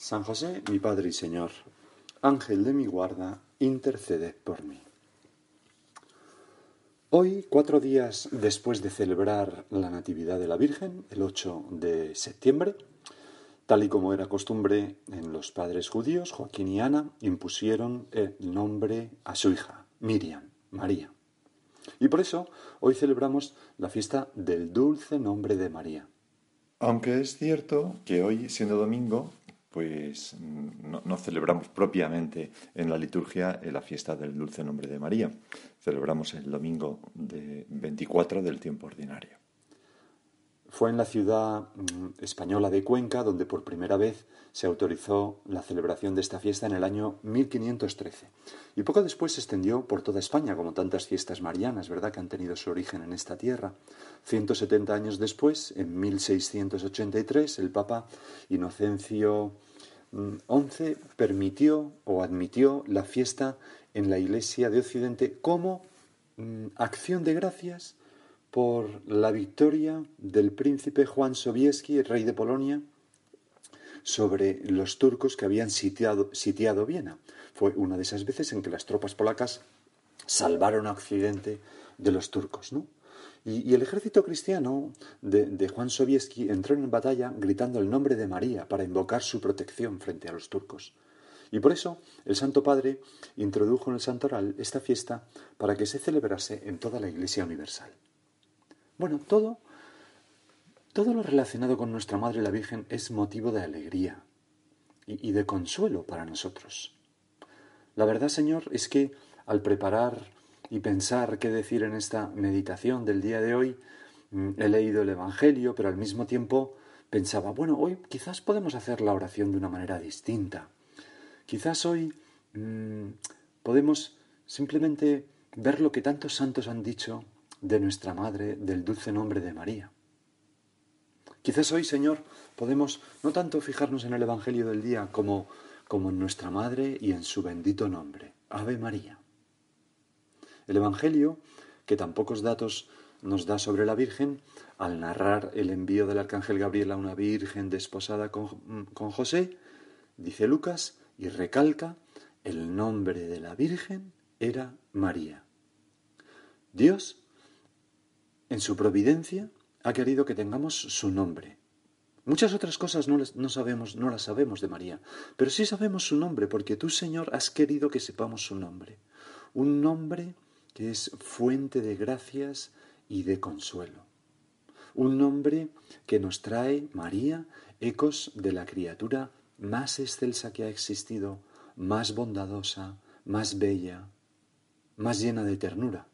San José, mi Padre y Señor, Ángel de mi guarda, intercede por mí. Hoy, cuatro días después de celebrar la Natividad de la Virgen, el 8 de septiembre, tal y como era costumbre en los padres judíos, Joaquín y Ana impusieron el nombre a su hija, Miriam, María. Y por eso hoy celebramos la fiesta del dulce nombre de María. Aunque es cierto que hoy, siendo domingo, pues no, celebramos propiamente en la liturgia la fiesta del dulce nombre de María. Celebramos el domingo de 24 del tiempo ordinario. Fue en la ciudad mm, española de Cuenca donde por primera vez se autorizó la celebración de esta fiesta en el año 1513. Y poco después se extendió por toda España, como tantas fiestas marianas, ¿verdad?, que han tenido su origen en esta tierra. 170 años después, en 1683, el Papa Inocencio XI mm, permitió o admitió la fiesta en la Iglesia de Occidente como mm, acción de gracias por la victoria del príncipe Juan Sobieski, rey de Polonia, sobre los turcos que habían sitiado, Viena. Fue una de esas veces en que las tropas polacas salvaron a Occidente de los turcos, ¿no? Y, el ejército cristiano de, de, Juan Sobieski entró en batalla gritando el nombre de María para invocar su protección frente a los turcos. Y por eso el Santo Padre introdujo en el santoral esta fiesta para que se celebrase en toda la Iglesia Universal. Bueno, todo, todo lo relacionado con nuestra Madre la Virgen es motivo de alegría y, de consuelo para nosotros. La verdad, Señor, es que al preparar y pensar qué decir en esta meditación del día de hoy, mm, he leído el Evangelio, pero al mismo tiempo pensaba, bueno, hoy quizás podemos hacer la oración de una manera distinta. Quizás hoy mm, podemos simplemente ver lo que tantos santos han dicho de nuestra Madre, del dulce nombre de María. Quizás hoy, Señor, podemos no tanto fijarnos en el Evangelio del día como, como en nuestra Madre y en su bendito nombre, Ave María. El Evangelio, que tan pocos datos nos da sobre la Virgen, al narrar el envío del Arcángel Gabriel a una Virgen desposada con, con José, dice Lucas y recalca, el nombre de la Virgen era María. Dios en su providencia, ha querido que tengamos su nombre. Muchas otras cosas no, sabemos, no las sabemos de María, pero sí sabemos su nombre, porque tú, Señor, has querido que sepamos su nombre. Un nombre que es fuente de gracias y de consuelo. Un nombre que nos trae, María, ecos de la criatura más excelsa que ha existido, más bondadosa, más bella, más llena de ternura.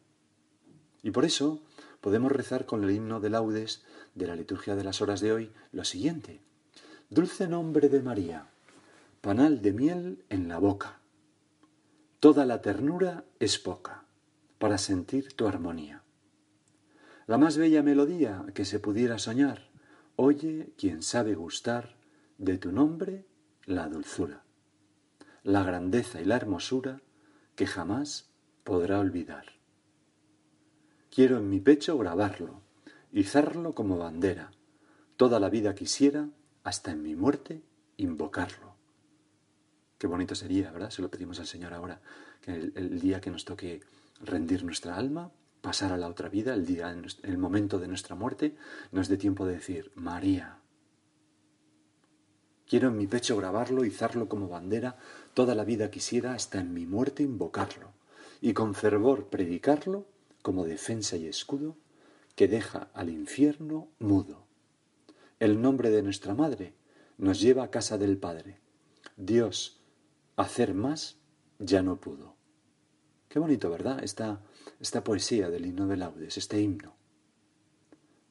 Y por eso podemos rezar con el himno de laudes de la liturgia de las horas de hoy lo siguiente. Dulce nombre de María, panal de miel en la boca. Toda la ternura es poca para sentir tu armonía. La más bella melodía que se pudiera soñar, oye quien sabe gustar de tu nombre la dulzura, la grandeza y la hermosura que jamás podrá olvidar. Quiero en mi pecho grabarlo, izarlo como bandera. Toda la vida quisiera, hasta en mi muerte, invocarlo. Qué bonito sería, ¿verdad? Se lo pedimos al Señor ahora, que el, día que nos toque rendir nuestra alma, pasar a la otra vida, el día, el momento de nuestra muerte, nos dé tiempo de decir, María. Quiero en mi pecho grabarlo, izarlo como bandera, toda la vida quisiera, hasta en mi muerte, invocarlo, y con fervor predicarlo como defensa y escudo que deja al infierno mudo. El nombre de nuestra Madre nos lleva a casa del Padre. Dios, hacer más, ya no pudo. Qué bonito, ¿verdad? Esta, esta poesía del himno de laudes, este himno.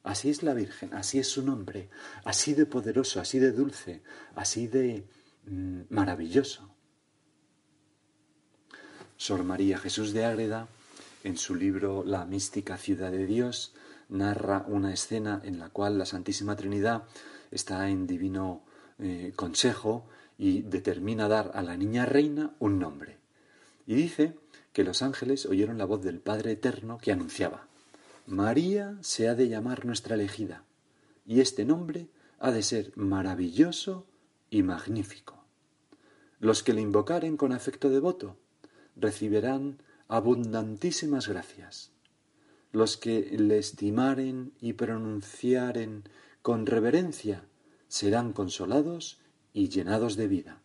Así es la Virgen, así es su nombre, así de poderoso, así de dulce, así de mm, maravilloso. Sor María Jesús de Ágreda, en su libro La mística ciudad de Dios, narra una escena en la cual la Santísima Trinidad está en divino eh, consejo y determina dar a la niña reina un nombre. Y dice que los ángeles oyeron la voz del Padre Eterno que anunciaba, María se ha de llamar nuestra elegida, y este nombre ha de ser maravilloso y magnífico. Los que le invocaren con afecto devoto recibirán abundantísimas gracias. Los que le estimaren y pronunciaren con reverencia serán consolados y llenados de vida.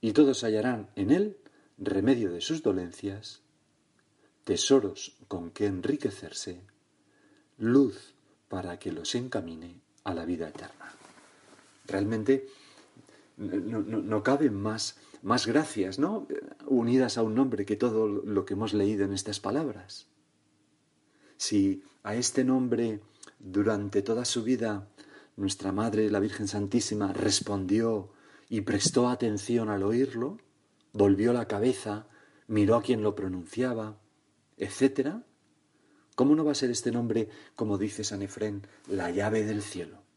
Y todos hallarán en él remedio de sus dolencias, tesoros con que enriquecerse, luz para que los encamine a la vida eterna. Realmente no, no, caben más, más gracias, ¿no? Unidas a un nombre que todo lo que hemos leído en estas palabras. Si a este nombre durante toda su vida nuestra Madre, la Virgen Santísima, respondió y prestó atención al oírlo, volvió la cabeza, miró a quien lo pronunciaba, etc., ¿cómo no va a ser este nombre, como dice San Efrén, la llave del cielo?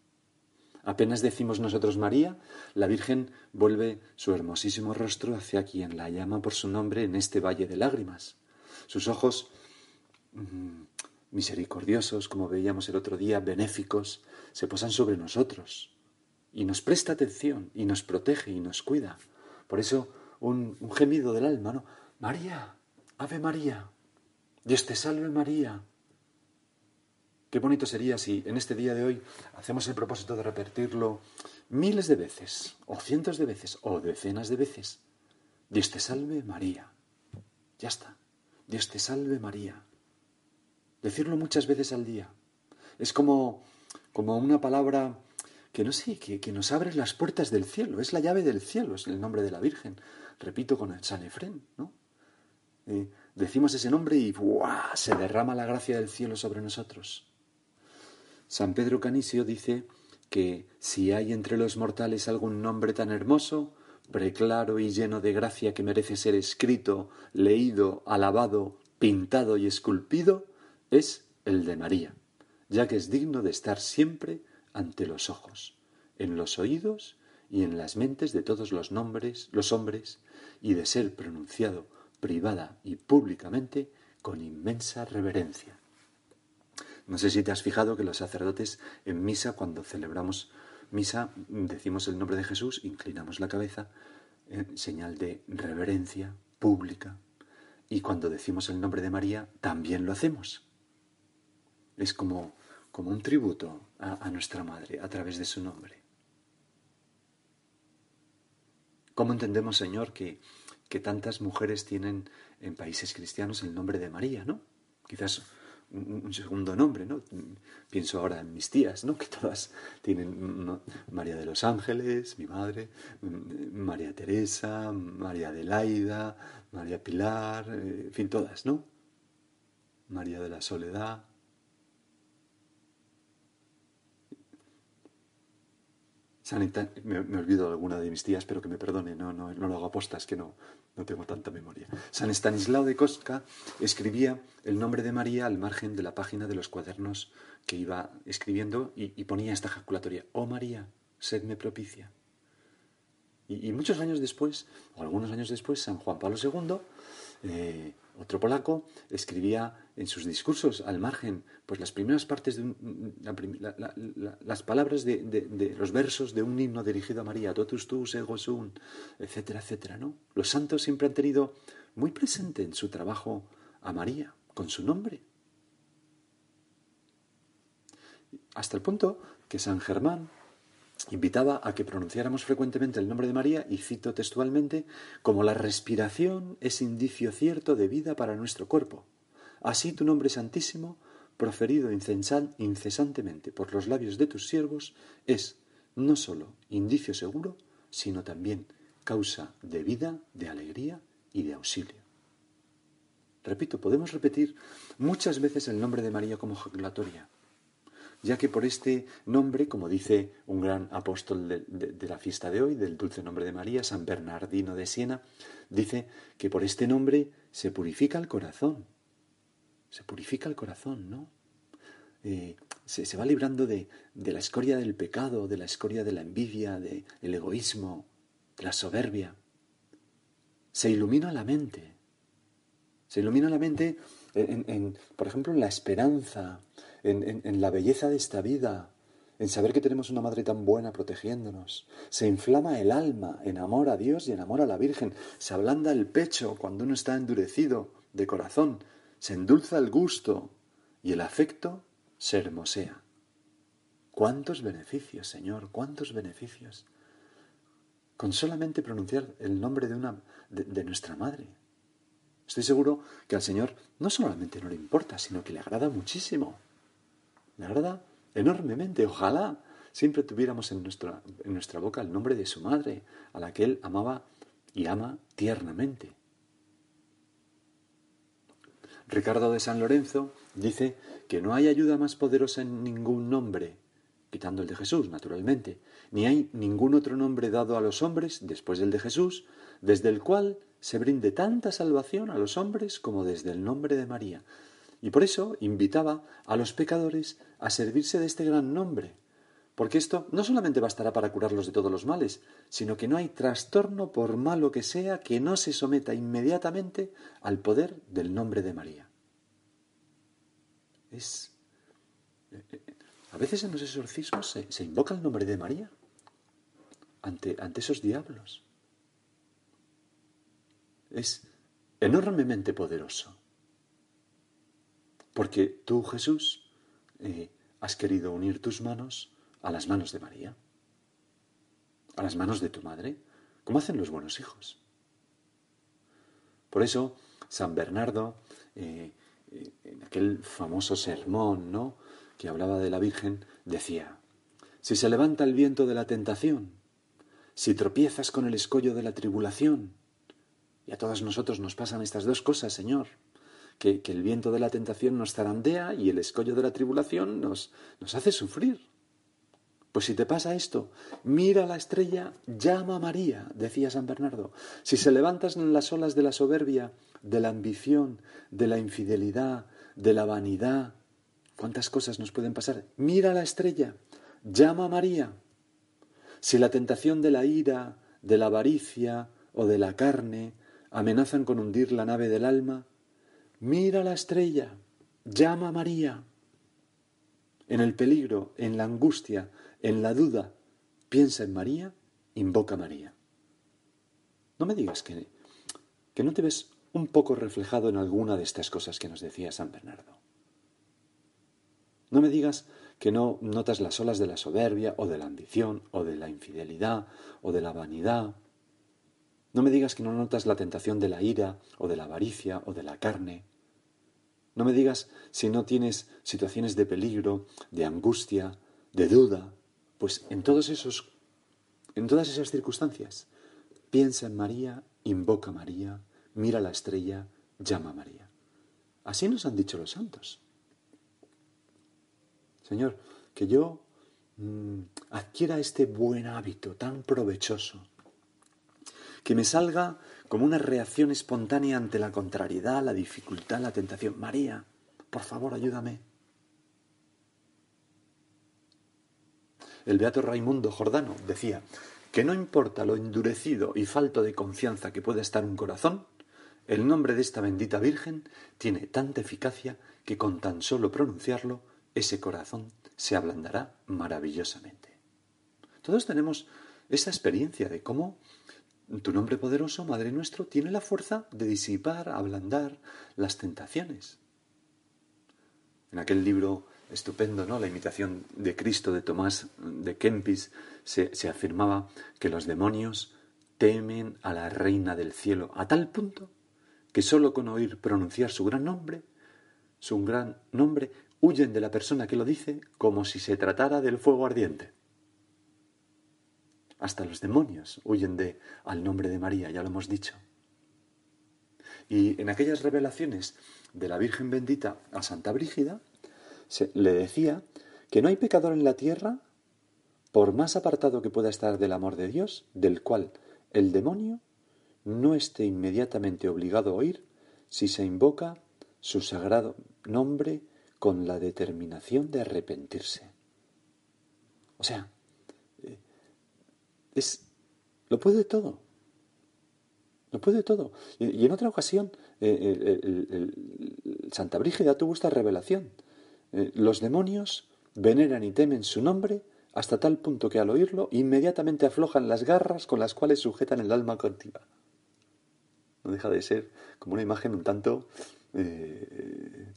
Apenas decimos nosotros María, la Virgen vuelve su hermosísimo rostro hacia quien la llama por su nombre en este valle de lágrimas. Sus ojos mm, misericordiosos, como veíamos el otro día, benéficos, se posan sobre nosotros y nos presta atención y nos protege y nos cuida. Por eso un, un gemido del alma, ¿no? María, Ave María, Dios te salve María. Qué bonito sería si en este día de hoy hacemos el propósito de repetirlo miles de veces, o cientos de veces, o decenas de veces. Dios te salve María. Ya está. Dios te salve María. Decirlo muchas veces al día. Es como, como una palabra que no sé, que, que, nos abre las puertas del cielo. Es la llave del cielo, es el nombre de la Virgen. Repito con el San Efrén, ¿no? Eh, decimos ese nombre y se derrama la gracia del cielo sobre nosotros. San Pedro Canisio dice que si hay entre los mortales algún nombre tan hermoso, preclaro y lleno de gracia que merece ser escrito, leído, alabado, pintado y esculpido, es el de María, ya que es digno de estar siempre ante los ojos, en los oídos y en las mentes de todos los nombres, los hombres, y de ser pronunciado privada y públicamente con inmensa reverencia. No sé si te has fijado que los sacerdotes en misa, cuando celebramos misa, decimos el nombre de Jesús, inclinamos la cabeza, en señal de reverencia pública, y cuando decimos el nombre de María, también lo hacemos. Es como, como un tributo a, a nuestra Madre a través de su nombre. ¿Cómo entendemos, Señor, que que tantas mujeres tienen en países cristianos el nombre de María, ¿no? Quizás un, segundo nombre, ¿no? Pienso ahora en mis tías, ¿no? Que todas tienen María de los Ángeles, mi madre, María Teresa, María Adelaida, María Pilar, eh, en fin, todas, ¿no? María de la Soledad. Me, olvido de alguna de mis tías, pero que me perdone, no, no, no lo hago apostas, que no, no tengo tanta memoria. San Estanislao de Kostka escribía el nombre de María al margen de la página de los cuadernos que iba escribiendo y, ponía esta ejaculatoria, oh María, sedme propicia. Y, muchos años después, o algunos años después, San Juan Pablo II otro polaco escribía en sus discursos al margen, pues las primeras partes de las palabras de, los versos de un himno dirigido a María, totus tus ego sum, etcétera, etcétera, ¿no? Los santos siempre han tenido muy presente en su trabajo a María, con su nombre. Hasta el punto que San Germán invitaba a que pronunciáramos frecuentemente el nombre de María y cito textualmente, como la respiración es indicio cierto de vida para nuestro cuerpo. Así tu nombre santísimo, proferido incesantemente por los labios de tus siervos, es no sólo indicio seguro, sino también causa de vida, de alegría y de auxilio. Repito, podemos repetir muchas veces el nombre de María como ejaculatoria ya que por este nombre, como dice un gran apóstol de, la fiesta de hoy, del dulce nombre de María, San Bernardino de Siena, dice que por este nombre se purifica el corazón. Se purifica el corazón, ¿no? Eh, se, va librando de, de, la escoria del pecado, de la escoria de la envidia, del egoísmo, de la soberbia. Se ilumina la mente. Se ilumina la mente, en, por ejemplo, en la esperanza, en, la belleza de esta vida, en saber que tenemos una madre tan buena protegiéndonos. Se inflama el alma en amor a Dios y en amor a la Virgen. Se ablanda el pecho cuando uno está endurecido de corazón. Se endulza el gusto y el afecto se hermosea. ¿Cuántos beneficios, Señor? ¿Cuántos beneficios? Con solamente pronunciar el nombre de, una, de nuestra madre. Estoy seguro que al Señor no solamente no le importa, sino que le agrada muchísimo. Le agrada enormemente. Ojalá siempre tuviéramos en nuestra, en nuestra boca el nombre de su madre, a la que él amaba y ama tiernamente. Ricardo de San Lorenzo dice que no hay ayuda más poderosa en ningún nombre, quitando el de Jesús, naturalmente, ni hay ningún otro nombre dado a los hombres después del de Jesús, desde el cual se brinde tanta salvación a los hombres como desde el nombre de María. Y por eso invitaba a los pecadores a servirse de este gran nombre, porque esto no solamente bastará para curarlos de todos los males, sino que no hay trastorno por malo que sea que no se someta inmediatamente al poder del nombre de María. Es. A veces en los exorcismos se, invoca el nombre de María ante, ante esos diablos. Es enormemente poderoso. Porque tú, Jesús, eh, has querido unir tus manos a las manos de María, a las manos de tu madre, como hacen los buenos hijos. Por eso, San Bernardo, eh, eh, en aquel famoso sermón, ¿no? que hablaba de la Virgen, decía, si se levanta el viento de la tentación, si tropiezas con el escollo de la tribulación, y a todos nosotros nos pasan estas dos cosas, Señor, que, el viento de la tentación nos zarandea y el escollo de la tribulación nos, nos hace sufrir. Pues si te pasa esto, mira la estrella, llama a María, decía San Bernardo. Si se levantas en las olas de la soberbia, de la ambición, de la infidelidad, de la vanidad, ¿cuántas cosas nos pueden pasar? Mira la estrella, llama a María. Si la tentación de la ira, de la avaricia o de la carne amenazan con hundir la nave del alma, Mira la estrella, llama a María. En el peligro, en la angustia, en la duda, piensa en María, invoca a María. No me digas que, que no te ves un poco reflejado en alguna de estas cosas que nos decía San Bernardo. No me digas que no notas las olas de la soberbia o de la ambición o de la infidelidad o de la vanidad. No me digas que no notas la tentación de la ira o de la avaricia o de la carne. No me digas si no tienes situaciones de peligro, de angustia, de duda, pues en todos esos en todas esas circunstancias piensa en María, invoca a María, mira la estrella, llama a María. Así nos han dicho los santos. Señor, que yo mm, adquiera este buen hábito tan provechoso, que me salga como una reacción espontánea ante la contrariedad, la dificultad, la tentación. María, por favor, ayúdame. El beato Raimundo Jordano decía que no importa lo endurecido y falto de confianza que pueda estar un corazón, el nombre de esta bendita Virgen tiene tanta eficacia que con tan solo pronunciarlo, ese corazón se ablandará maravillosamente. Todos tenemos esa experiencia de cómo tu nombre poderoso, Madre nuestro, tiene la fuerza de disipar, ablandar las tentaciones. En aquel libro estupendo, ¿no? La imitación de Cristo de Tomás de Kempis se, se afirmaba que los demonios temen a la Reina del Cielo a tal punto que sólo con oír pronunciar su gran nombre, su gran nombre, huyen de la persona que lo dice como si se tratara del fuego ardiente. Hasta los demonios huyen de al nombre de María, ya lo hemos dicho. Y en aquellas revelaciones de la Virgen bendita a Santa Brígida, se, le decía que no hay pecador en la tierra, por más apartado que pueda estar del amor de Dios, del cual el demonio no esté inmediatamente obligado a oír si se invoca su sagrado nombre con la determinación de arrepentirse. O sea, es, lo puede todo. Lo puede todo. Y, en otra ocasión, eh, Santa Brígida tuvo esta revelación. Eh, los demonios veneran y temen su nombre hasta tal punto que al oírlo inmediatamente aflojan las garras con las cuales sujetan el alma cautiva. No deja de ser como una imagen un tanto, eh,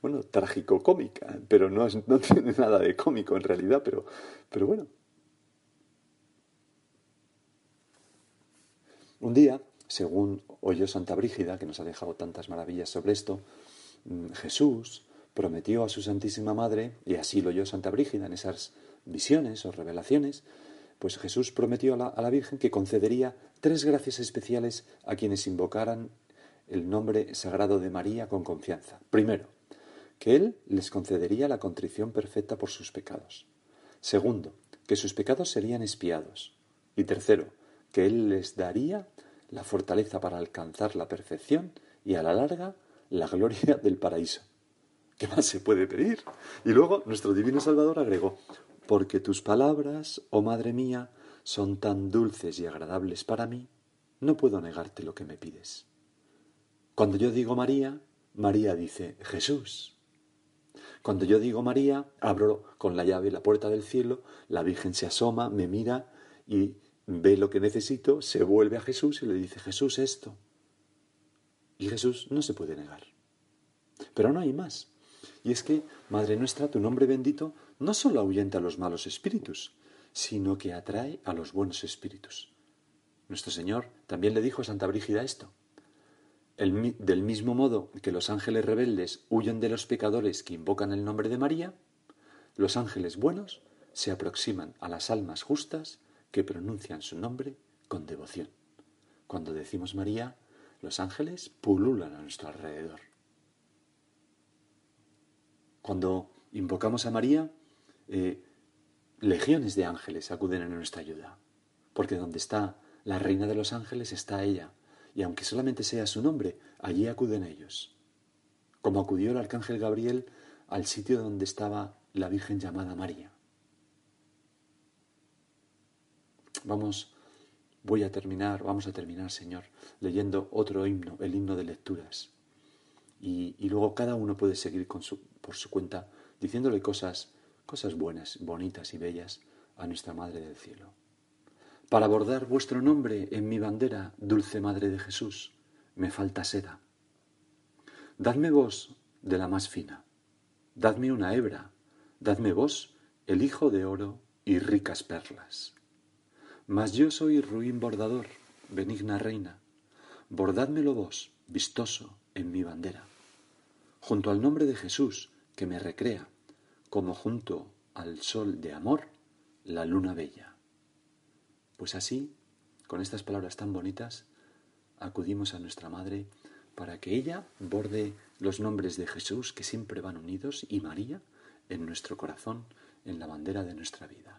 bueno, trágico-cómica, pero no, no tiene nada de cómico en realidad, pero, pero bueno. Un día, según oyó Santa Brígida, que nos ha dejado tantas maravillas sobre esto, mm, Jesús prometió a su Santísima Madre, y así lo oyó Santa Brígida en esas visiones o revelaciones, pues Jesús prometió a la, Virgen que concedería tres gracias especiales a quienes invocaran el nombre sagrado de María con confianza. Primero, que Él les concedería la contrición perfecta por sus pecados. Segundo, que sus pecados serían espiados. Y tercero, que Él les daría la fortaleza para alcanzar la perfección y a la larga la gloria del paraíso. ¿Qué más se puede pedir? Y luego nuestro divino Salvador agregó, porque tus palabras, oh Madre mía, son tan dulces y agradables para mí, no puedo negarte lo que me pides. Cuando yo digo María, María dice Jesús. Cuando yo digo María, abro con la llave la puerta del cielo, la Virgen se asoma, me mira y ve lo que necesito, se vuelve a Jesús y le dice Jesús esto. Y Jesús no se puede negar. Pero no hay más. Y es que, Madre nuestra, tu nombre bendito no solo ahuyenta a los malos espíritus, sino que atrae a los buenos espíritus. Nuestro Señor también le dijo a Santa Brígida esto. del mismo modo que los ángeles rebeldes huyen de los pecadores que invocan el nombre de María, los ángeles buenos se aproximan a las almas justas que pronuncian su nombre con devoción. Cuando decimos María, los ángeles pululan a nuestro alrededor. Cuando invocamos a María, eh, legiones de ángeles acuden en nuestra ayuda, porque donde está la reina de los ángeles está ella, y aunque solamente sea su nombre, allí acuden ellos, como acudió el arcángel Gabriel al sitio donde estaba la Virgen llamada María. Vamos, voy a terminar, vamos a terminar, Señor, leyendo otro himno, el himno de lecturas. Y, luego cada uno puede seguir con su, por su cuenta diciéndole cosas cosas buenas, bonitas y bellas a nuestra Madre del Cielo. Para bordar vuestro nombre en mi bandera, dulce Madre de Jesús, me falta seda. Dadme vos de la más fina, dadme una hebra, dadme vos el hijo de oro y ricas perlas. Mas yo soy ruin bordador, benigna reina, bordádmelo vos, vistoso, en mi bandera, junto al nombre de Jesús, que me recrea, como junto al sol de amor la luna bella. Pues así, con estas palabras tan bonitas, acudimos a nuestra Madre para que ella borde los nombres de Jesús que siempre van unidos y María en nuestro corazón, en la bandera de nuestra vida.